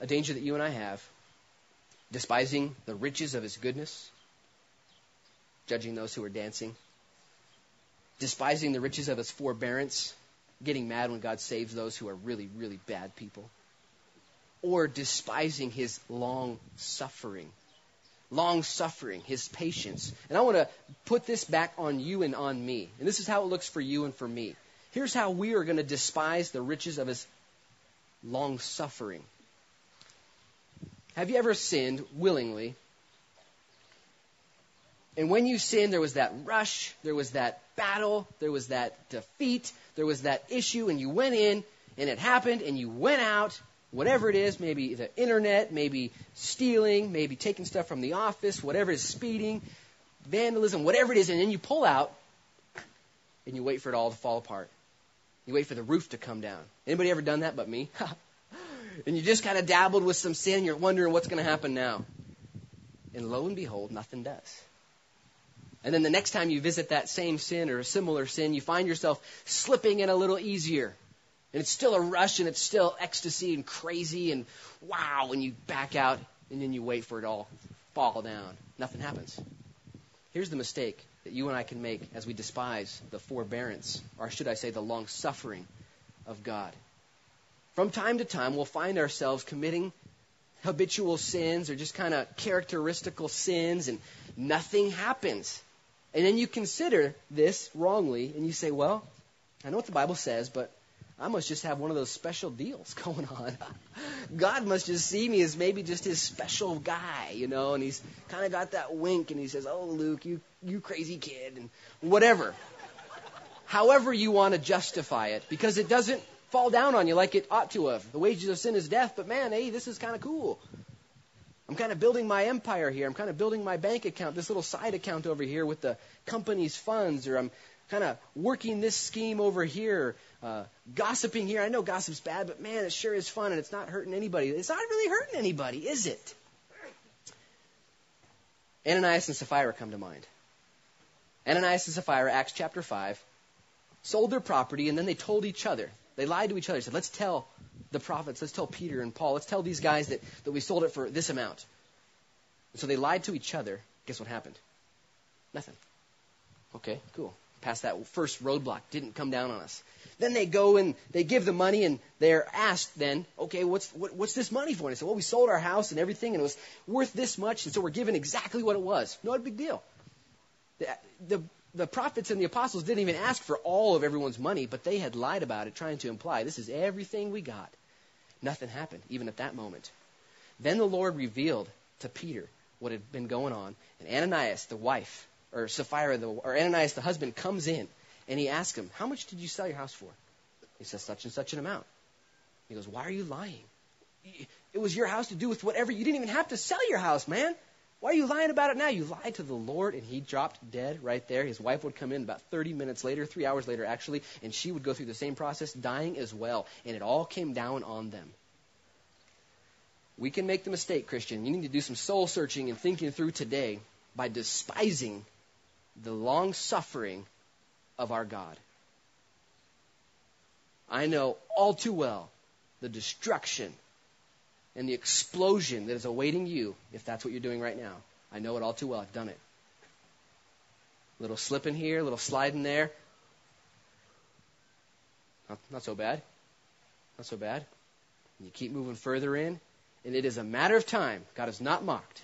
A: a danger that you and I have despising the riches of His goodness, judging those who are dancing, despising the riches of His forbearance, getting mad when God saves those who are really, really bad people or despising his long suffering. Long suffering, his patience. And I want to put this back on you and on me. And this is how it looks for you and for me. Here's how we are going to despise the riches of his long suffering. Have you ever sinned willingly? And when you sinned, there was that rush, there was that battle, there was that defeat, there was that issue, and you went in, and it happened, and you went out, whatever it is, maybe the internet, maybe stealing, maybe taking stuff from the office, whatever it is, speeding, vandalism, whatever it is, and then you pull out and you wait for it all to fall apart. You wait for the roof to come down. Anybody ever done that but me? and you just kind of dabbled with some sin, and you're wondering what's going to happen now. And lo and behold, nothing does. And then the next time you visit that same sin or a similar sin, you find yourself slipping in a little easier and it's still a rush and it's still ecstasy and crazy and wow when you back out and then you wait for it all fall down. Nothing happens. Here's the mistake that you and I can make as we despise the forbearance, or should I say the long suffering of God. From time to time, we'll find ourselves committing habitual sins or just kind of characteristical sins, and nothing happens. And then you consider this wrongly, and you say, Well, I know what the Bible says, but I must just have one of those special deals going on. God must just see me as maybe just his special guy, you know, and he's kind of got that wink and he says, "Oh, Luke, you you crazy kid," and whatever. However you want to justify it, because it doesn't fall down on you like it ought to have. The wages of sin is death, but man, hey, this is kind of cool. I'm kind of building my empire here. I'm kind of building my bank account, this little side account over here with the company's funds, or I'm kind of working this scheme over here, uh, gossiping here. I know gossip's bad, but man, it sure is fun and it's not hurting anybody. It's not really hurting anybody, is it? Ananias and Sapphira come to mind. Ananias and Sapphira, Acts chapter 5, sold their property and then they told each other. They lied to each other. Said, let's tell the prophets, let's tell Peter and Paul, let's tell these guys that, that we sold it for this amount. So they lied to each other. Guess what happened? Nothing. Okay, cool. Past that first roadblock, didn't come down on us. Then they go and they give the money and they're asked then, okay, what's what, what's this money for? And they say, well, we sold our house and everything and it was worth this much, and so we're given exactly what it was. No big deal. The, the the prophets and the apostles didn't even ask for all of everyone's money, but they had lied about it, trying to imply this is everything we got. Nothing happened, even at that moment. Then the Lord revealed to Peter what had been going on, and Ananias, the wife, or Sapphira, the, or Ananias, the husband, comes in, and he asks him, How much did you sell your house for? He says, Such and such an amount. He goes, Why are you lying? It was your house to do with whatever. You didn't even have to sell your house, man. Why are you lying about it now? You lied to the Lord, and he dropped dead right there. His wife would come in about 30 minutes later, three hours later, actually, and she would go through the same process, dying as well. And it all came down on them. We can make the mistake, Christian. You need to do some soul searching and thinking through today by despising the long suffering of our God. I know all too well the destruction and the explosion that is awaiting you if that's what you're doing right now. I know it all too well. I've done it. Little slip in here, a little slide in there. Not, not so bad. Not so bad. And you keep moving further in, and it is a matter of time. God is not mocked.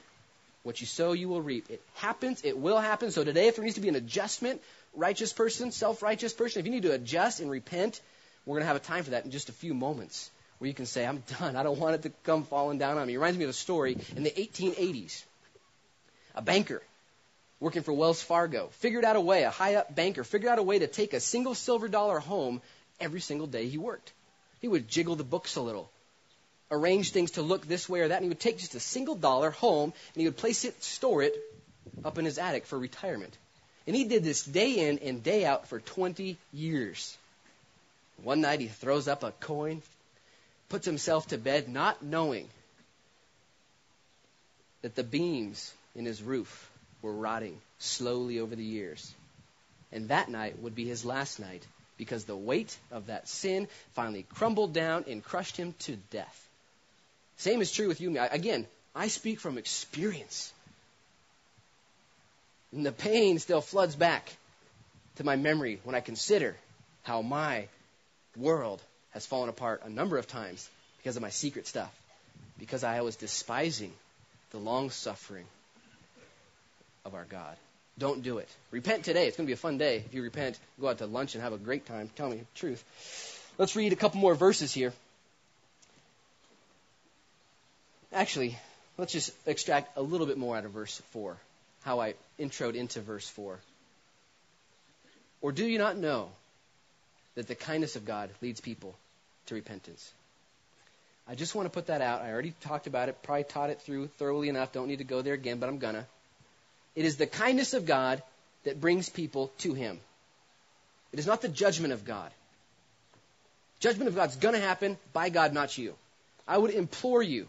A: What you sow, you will reap. It happens. It will happen. So today, if there needs to be an adjustment, righteous person, self righteous person, if you need to adjust and repent, we're going to have a time for that in just a few moments where you can say, I'm done. I don't want it to come falling down on me. It reminds me of a story in the 1880s. A banker working for Wells Fargo figured out a way, a high up banker figured out a way to take a single silver dollar home every single day he worked. He would jiggle the books a little, arrange things to look this way or that, and he would take just a single dollar home and he would place it, store it up in his attic for retirement. And he did this day in and day out for 20 years. One night he throws up a coin, puts himself to bed not knowing that the beams in his roof were rotting slowly over the years. And that night would be his last night because the weight of that sin finally crumbled down and crushed him to death. Same is true with you. Me. Again, I speak from experience. And the pain still floods back to my memory when I consider how my world has fallen apart a number of times because of my secret stuff, because I was despising the long suffering of our God. Don't do it. Repent today. It's going to be a fun day. If you repent, go out to lunch and have a great time. Tell me the truth. Let's read a couple more verses here. Actually, let's just extract a little bit more out of verse 4, how I introed into verse 4. Or do you not know that the kindness of God leads people to repentance. I just want to put that out. I already talked about it, probably taught it through thoroughly enough. Don't need to go there again, but I'm gonna. It is the kindness of God that brings people to Him. It is not the judgment of God. Judgment of God's going to happen by God, not you. I would implore you,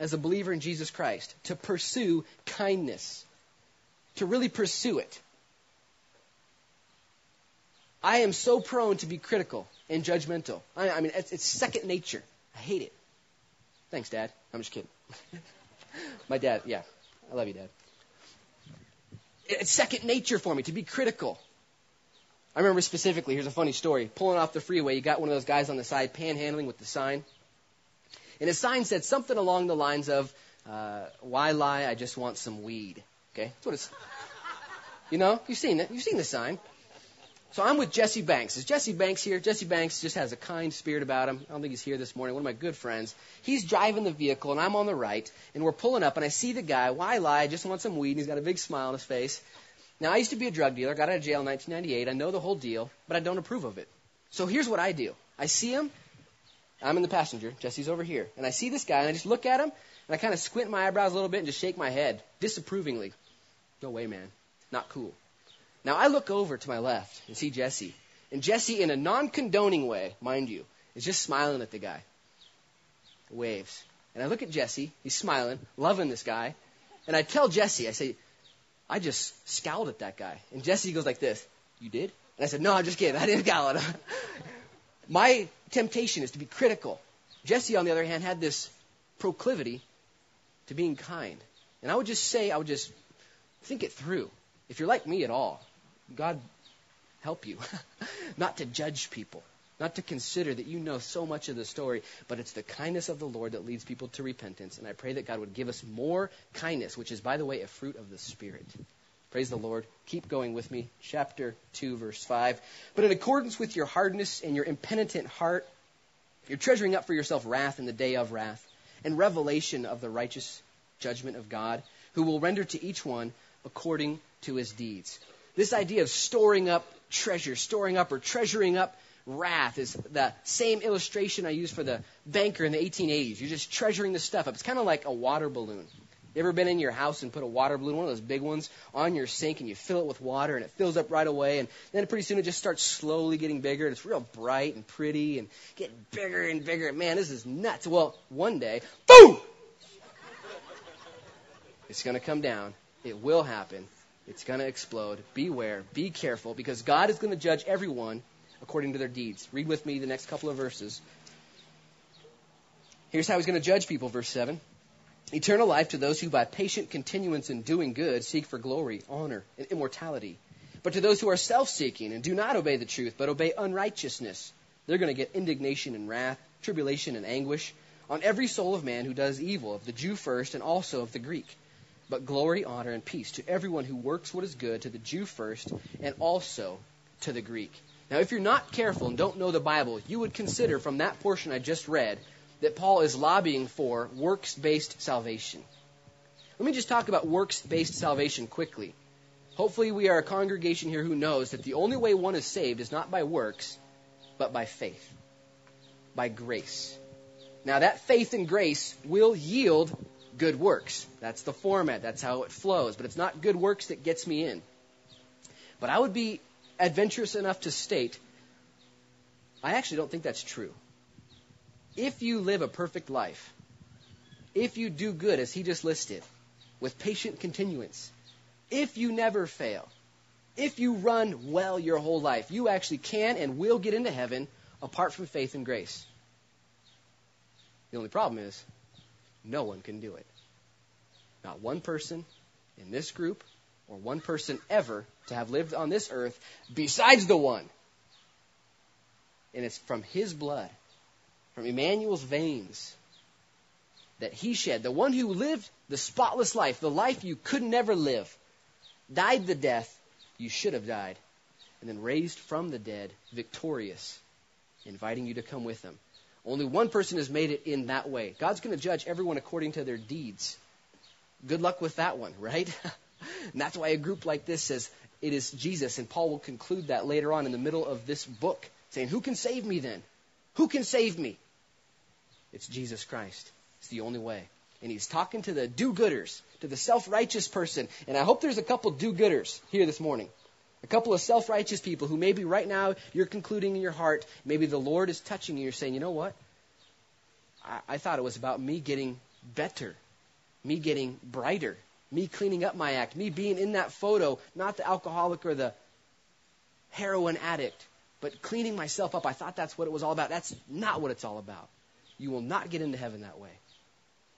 A: as a believer in Jesus Christ, to pursue kindness, to really pursue it. I am so prone to be critical and judgmental. I, I mean, it's, it's, second nature. I hate it. Thanks, Dad. I'm just kidding. My dad, yeah. I love you, Dad. It's second nature for me to be critical. I remember specifically, here's a funny story. Pulling off the freeway, you got one of those guys on the side panhandling with the sign. And his sign said something along the lines of, uh, why lie? I just want some weed. Okay? That's what it's. You know, you've seen it. You've seen the sign. So I'm with Jesse Banks. Is Jesse Banks here? Jesse Banks just has a kind spirit about him. I don't think he's here this morning. One of my good friends. He's driving the vehicle, and I'm on the right, and we're pulling up, and I see the guy. Why lie? I just want some weed, and he's got a big smile on his face. Now, I used to be a drug dealer. Got out of jail in 1998. I know the whole deal, but I don't approve of it. So here's what I do. I see him. I'm in the passenger. Jesse's over here. And I see this guy, and I just look at him, And I kind of squint my eyebrows a little bit and just shake my head disapprovingly. No way, man. Not cool. Now I look over to my left and see Jesse. And Jesse, in a non condoning way, mind you, is just smiling at the guy. Waves. And I look at Jesse. He's smiling, loving this guy. And I tell Jesse, I say, I just scowled at that guy. And Jesse goes like this, You did? And I said, No, I'm just kidding. I didn't scowl at him. My temptation is to be critical. Jesse, on the other hand, had this proclivity to being kind. And I would just say, I would just think it through. If you're like me at all, God help you. not to judge people, not to consider that you know so much of the story, but it's the kindness of the Lord that leads people to repentance. And I pray that God would give us more kindness, which is, by the way, a fruit of the Spirit. Praise the Lord. Keep going with me. Chapter 2, verse 5. But in accordance with your hardness and your impenitent heart, you're treasuring up for yourself wrath in the day of wrath and revelation of the righteous judgment of God, who will render to each one according to his deeds. This idea of storing up treasure, storing up or treasuring up wrath is the same illustration I used for the banker in the 1880s. You're just treasuring the stuff up. It's kind of like a water balloon. You ever been in your house and put a water balloon, one of those big ones, on your sink and you fill it with water and it fills up right away and then pretty soon it just starts slowly getting bigger and it's real bright and pretty and getting bigger and bigger. Man, this is nuts. Well, one day, boom! It's going to come down. It will happen. It's going to explode. Beware. Be careful because God is going to judge everyone according to their deeds. Read with me the next couple of verses. Here's how he's going to judge people, verse 7. Eternal life to those who by patient continuance in doing good seek for glory, honor, and immortality. But to those who are self seeking and do not obey the truth, but obey unrighteousness, they're going to get indignation and wrath, tribulation and anguish on every soul of man who does evil, of the Jew first and also of the Greek. But glory, honor, and peace to everyone who works what is good, to the Jew first and also to the Greek. Now, if you're not careful and don't know the Bible, you would consider from that portion I just read that Paul is lobbying for works based salvation. Let me just talk about works based salvation quickly. Hopefully, we are a congregation here who knows that the only way one is saved is not by works, but by faith, by grace. Now, that faith and grace will yield good works. That's the format, that's how it flows. But it's not good works that gets me in. But I would be adventurous enough to state I actually don't think that's true if you live a perfect life, if you do good, as he just listed, with patient continuance, if you never fail, if you run well your whole life, you actually can and will get into heaven apart from faith and grace. The only problem is, no one can do it. Not one person in this group, or one person ever to have lived on this earth besides the one. And it's from his blood from Emmanuel's veins that he shed, the one who lived the spotless life, the life you could never live, died the death you should have died, and then raised from the dead, victorious, inviting you to come with him. Only one person has made it in that way. God's going to judge everyone according to their deeds. Good luck with that one, right? and that's why a group like this says it is Jesus, and Paul will conclude that later on in the middle of this book, saying, Who can save me then? Who can save me? It's Jesus Christ. It's the only way. And he's talking to the do gooders, to the self righteous person. And I hope there's a couple do gooders here this morning. A couple of self righteous people who maybe right now you're concluding in your heart, maybe the Lord is touching you. You're saying, you know what? I, I thought it was about me getting better, me getting brighter, me cleaning up my act, me being in that photo, not the alcoholic or the heroin addict, but cleaning myself up. I thought that's what it was all about. That's not what it's all about. You will not get into heaven that way.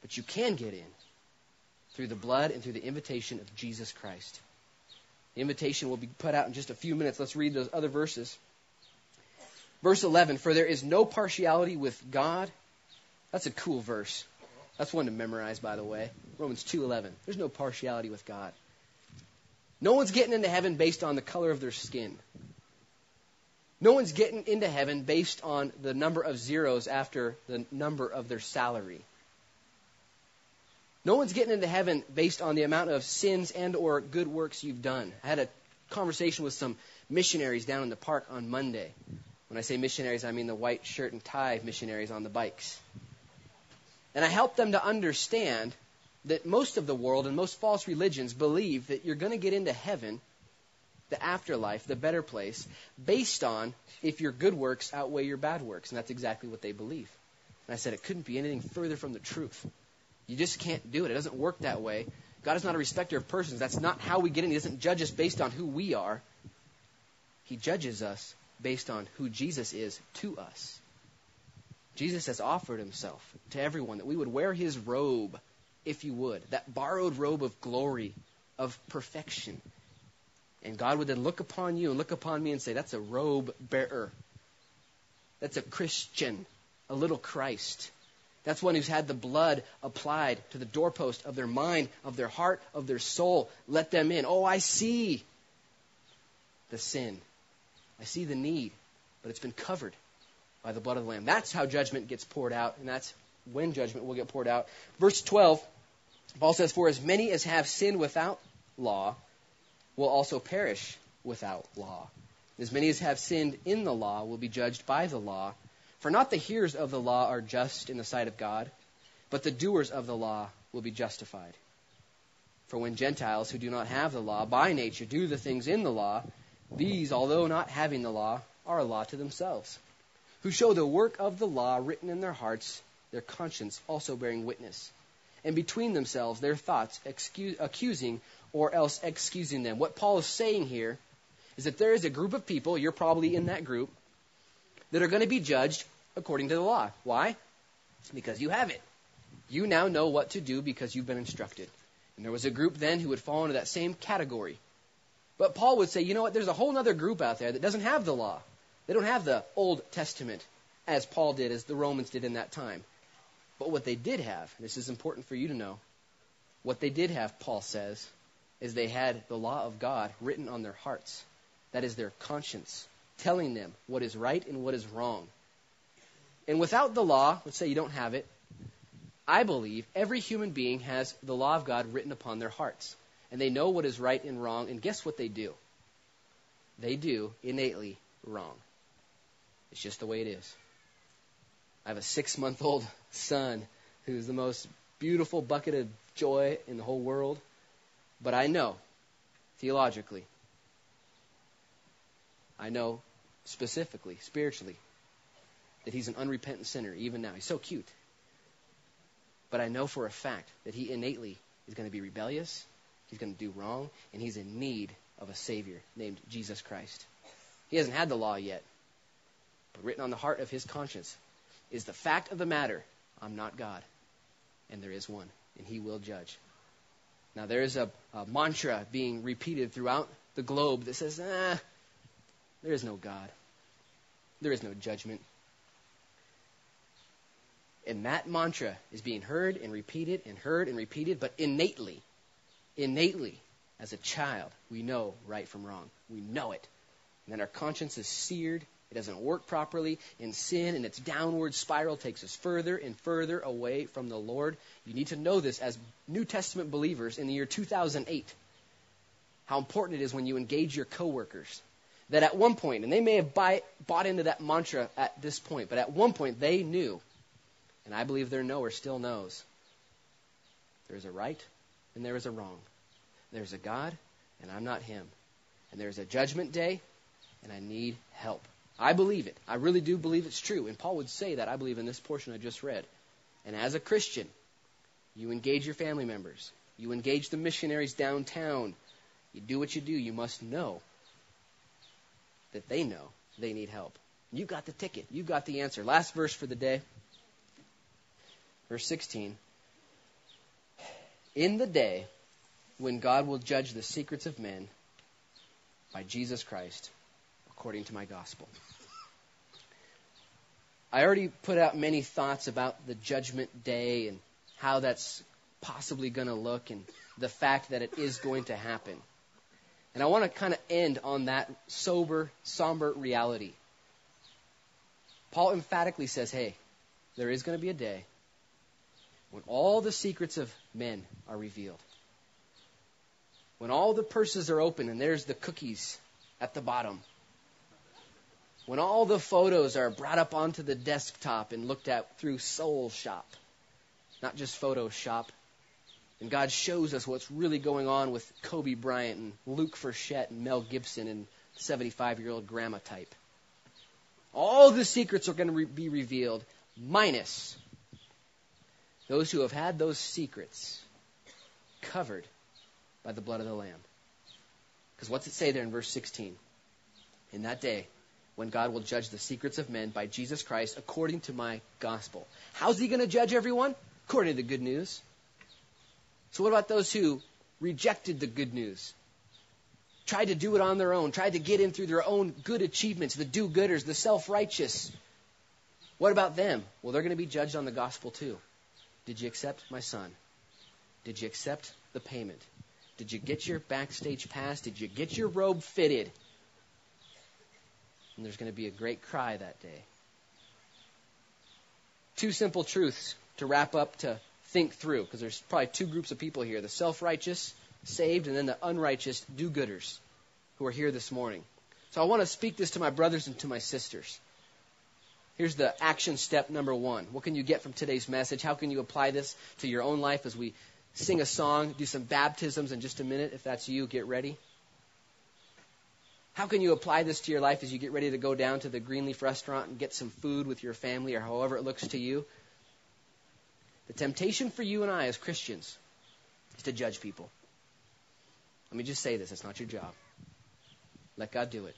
A: But you can get in through the blood and through the invitation of Jesus Christ. The invitation will be put out in just a few minutes. Let's read those other verses. Verse 11 For there is no partiality with God. That's a cool verse. That's one to memorize, by the way. Romans 2:11. There's no partiality with God. No one's getting into heaven based on the color of their skin. No one's getting into heaven based on the number of zeros after the number of their salary. No one's getting into heaven based on the amount of sins and or good works you've done. I had a conversation with some missionaries down in the park on Monday. When I say missionaries, I mean the white shirt and tie missionaries on the bikes. And I helped them to understand that most of the world and most false religions believe that you're going to get into heaven, the afterlife, the better place, based on if your good works outweigh your bad works. And that's exactly what they believe. And I said it couldn't be anything further from the truth. You just can't do it. It doesn't work that way. God is not a respecter of persons. That's not how we get in. He doesn't judge us based on who we are. He judges us based on who Jesus is to us. Jesus has offered himself to everyone that we would wear his robe, if you would, that borrowed robe of glory, of perfection. And God would then look upon you and look upon me and say, That's a robe bearer. That's a Christian, a little Christ. That's one who's had the blood applied to the doorpost of their mind, of their heart, of their soul. Let them in. Oh, I see the sin. I see the need, but it's been covered by the blood of the Lamb. That's how judgment gets poured out, and that's when judgment will get poured out. Verse 12, Paul says, For as many as have sinned without law will also perish without law. As many as have sinned in the law will be judged by the law. For not the hearers of the law are just in the sight of God, but the doers of the law will be justified. For when Gentiles who do not have the law by nature do the things in the law, these, although not having the law, are a law to themselves, who show the work of the law written in their hearts, their conscience also bearing witness, and between themselves their thoughts excuse, accusing or else excusing them. What Paul is saying here is that there is a group of people, you're probably in that group, that are going to be judged according to the law. Why? Because you have it. You now know what to do because you've been instructed. And there was a group then who would fall into that same category. But Paul would say, you know what, there's a whole other group out there that doesn't have the law. They don't have the Old Testament as Paul did, as the Romans did in that time. But what they did have, this is important for you to know, what they did have, Paul says, is they had the law of God written on their hearts. That is their conscience, telling them what is right and what is wrong. And without the law, let's say you don't have it, I believe every human being has the law of God written upon their hearts. And they know what is right and wrong. And guess what they do? They do innately wrong. It's just the way it is. I have a six month old son who's the most beautiful bucket of joy in the whole world. But I know, theologically, I know specifically, spiritually, that he's an unrepentant sinner even now. He's so cute. But I know for a fact that he innately is going to be rebellious, he's going to do wrong, and he's in need of a Savior named Jesus Christ. He hasn't had the law yet, but written on the heart of his conscience is the fact of the matter I'm not God, and there is one, and he will judge. Now, there is a, a mantra being repeated throughout the globe that says, ah, there is no God. There is no judgment. And that mantra is being heard and repeated and heard and repeated, but innately, innately, as a child, we know right from wrong. We know it. And then our conscience is seared it doesn't work properly in sin, and its downward spiral takes us further and further away from the Lord. You need to know this as New Testament believers in the year 2008. How important it is when you engage your coworkers. That at one point, and they may have buy, bought into that mantra at this point, but at one point they knew, and I believe their knower still knows, there is a right and there is a wrong. There's a God, and I'm not Him. And there's a judgment day, and I need help. I believe it. I really do believe it's true. And Paul would say that, I believe, in this portion I just read. And as a Christian, you engage your family members, you engage the missionaries downtown, you do what you do, you must know that they know they need help. You got the ticket, you got the answer. Last verse for the day, verse 16. In the day when God will judge the secrets of men by Jesus Christ according to my gospel. I already put out many thoughts about the judgment day and how that's possibly going to look and the fact that it is going to happen. And I want to kind of end on that sober, somber reality. Paul emphatically says, hey, there is going to be a day when all the secrets of men are revealed. When all the purses are open and there's the cookies at the bottom when all the photos are brought up onto the desktop and looked at through Soul Shop, not just Photoshop. And God shows us what's really going on with Kobe Bryant and Luke Frechette and Mel Gibson and 75 year old grandma type. All the secrets are going to re- be revealed, minus those who have had those secrets covered by the blood of the Lamb. Because what's it say there in verse 16? In that day, when God will judge the secrets of men by Jesus Christ according to my gospel. How's he going to judge everyone? According to the good news. So, what about those who rejected the good news? Tried to do it on their own, tried to get in through their own good achievements, the do gooders, the self righteous. What about them? Well, they're going to be judged on the gospel too. Did you accept my son? Did you accept the payment? Did you get your backstage pass? Did you get your robe fitted? And there's going to be a great cry that day. Two simple truths to wrap up to think through, because there's probably two groups of people here the self righteous, saved, and then the unrighteous do gooders who are here this morning. So I want to speak this to my brothers and to my sisters. Here's the action step number one. What can you get from today's message? How can you apply this to your own life as we sing a song, do some baptisms in just a minute? If that's you, get ready. How can you apply this to your life as you get ready to go down to the Greenleaf restaurant and get some food with your family or however it looks to you? The temptation for you and I as Christians is to judge people. Let me just say this it's not your job. Let God do it.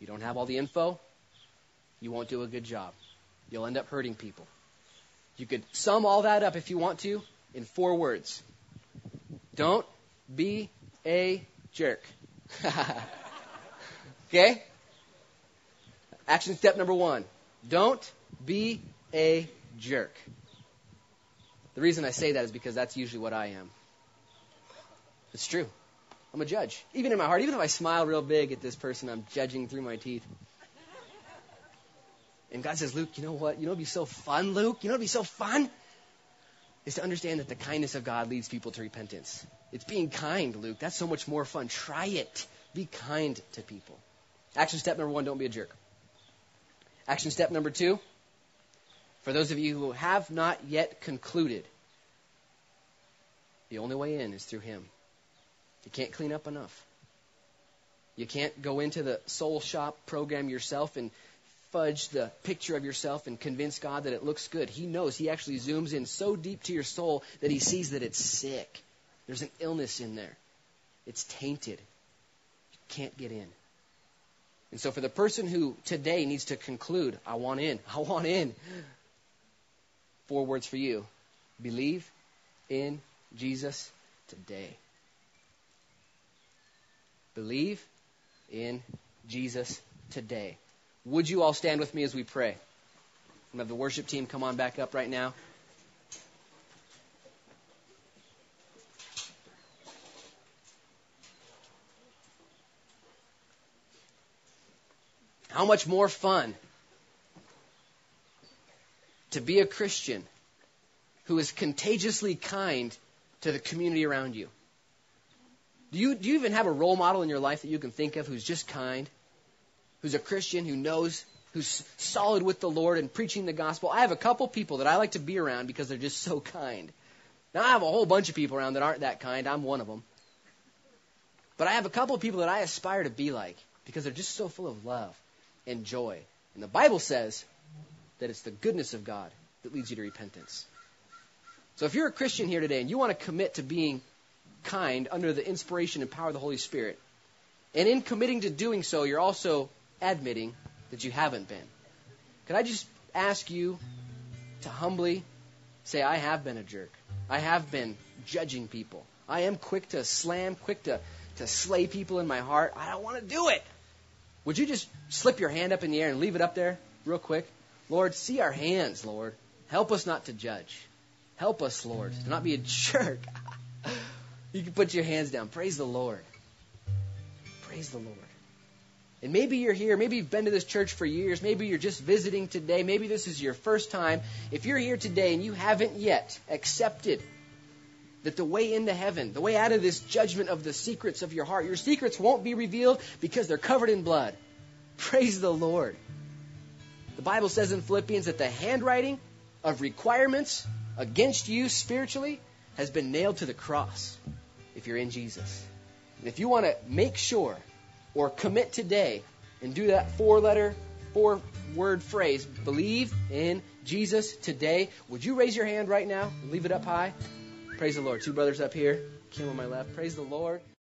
A: You don't have all the info, you won't do a good job. You'll end up hurting people. You could sum all that up if you want to in four words Don't be a jerk. okay? Action step number one don't be a jerk. The reason I say that is because that's usually what I am. It's true. I'm a judge. Even in my heart, even if I smile real big at this person, I'm judging through my teeth. And God says, Luke, you know what? You know what'd be so fun, Luke? You know what'd be so fun? Is to understand that the kindness of God leads people to repentance. It's being kind, Luke. That's so much more fun. Try it. Be kind to people. Action step number one, don't be a jerk. Action step number two, for those of you who have not yet concluded, the only way in is through Him. You can't clean up enough. You can't go into the soul shop program yourself and fudge the picture of yourself and convince God that it looks good. He knows. He actually zooms in so deep to your soul that He sees that it's sick. There's an illness in there. It's tainted. You can't get in. And so, for the person who today needs to conclude, I want in, I want in, four words for you believe in Jesus today. Believe in Jesus today. Would you all stand with me as we pray? I'm have the worship team come on back up right now. How much more fun to be a Christian who is contagiously kind to the community around you? Do you, do you even have a role model in your life that you can think of who's just kind, who's a Christian, who knows, who's solid with the Lord and preaching the gospel? I have a couple people that I like to be around because they're just so kind. Now, I have a whole bunch of people around that aren't that kind. I'm one of them. But I have a couple people that I aspire to be like because they're just so full of love and joy. And the Bible says that it's the goodness of God that leads you to repentance. So if you're a Christian here today and you want to commit to being kind under the inspiration and power of the Holy Spirit, and in committing to doing so, you're also admitting that you haven't been. Could I just ask you to humbly say, I have been a jerk. I have been judging people. I am quick to slam, quick to, to slay people in my heart. I don't want to do it. Would you just slip your hand up in the air and leave it up there real quick? Lord, see our hands, Lord. Help us not to judge. Help us, Lord, to not be a jerk. you can put your hands down. Praise the Lord. Praise the Lord. And maybe you're here, maybe you've been to this church for years, maybe you're just visiting today, maybe this is your first time. If you're here today and you haven't yet accepted that the way into heaven, the way out of this judgment of the secrets of your heart, your secrets won't be revealed because they're covered in blood. Praise the Lord. The Bible says in Philippians that the handwriting of requirements against you spiritually has been nailed to the cross if you're in Jesus. And if you want to make sure or commit today and do that four letter, four word phrase, believe in Jesus today, would you raise your hand right now leave it up high? Praise the Lord. Two brothers up here, Kim on my left. Praise the Lord.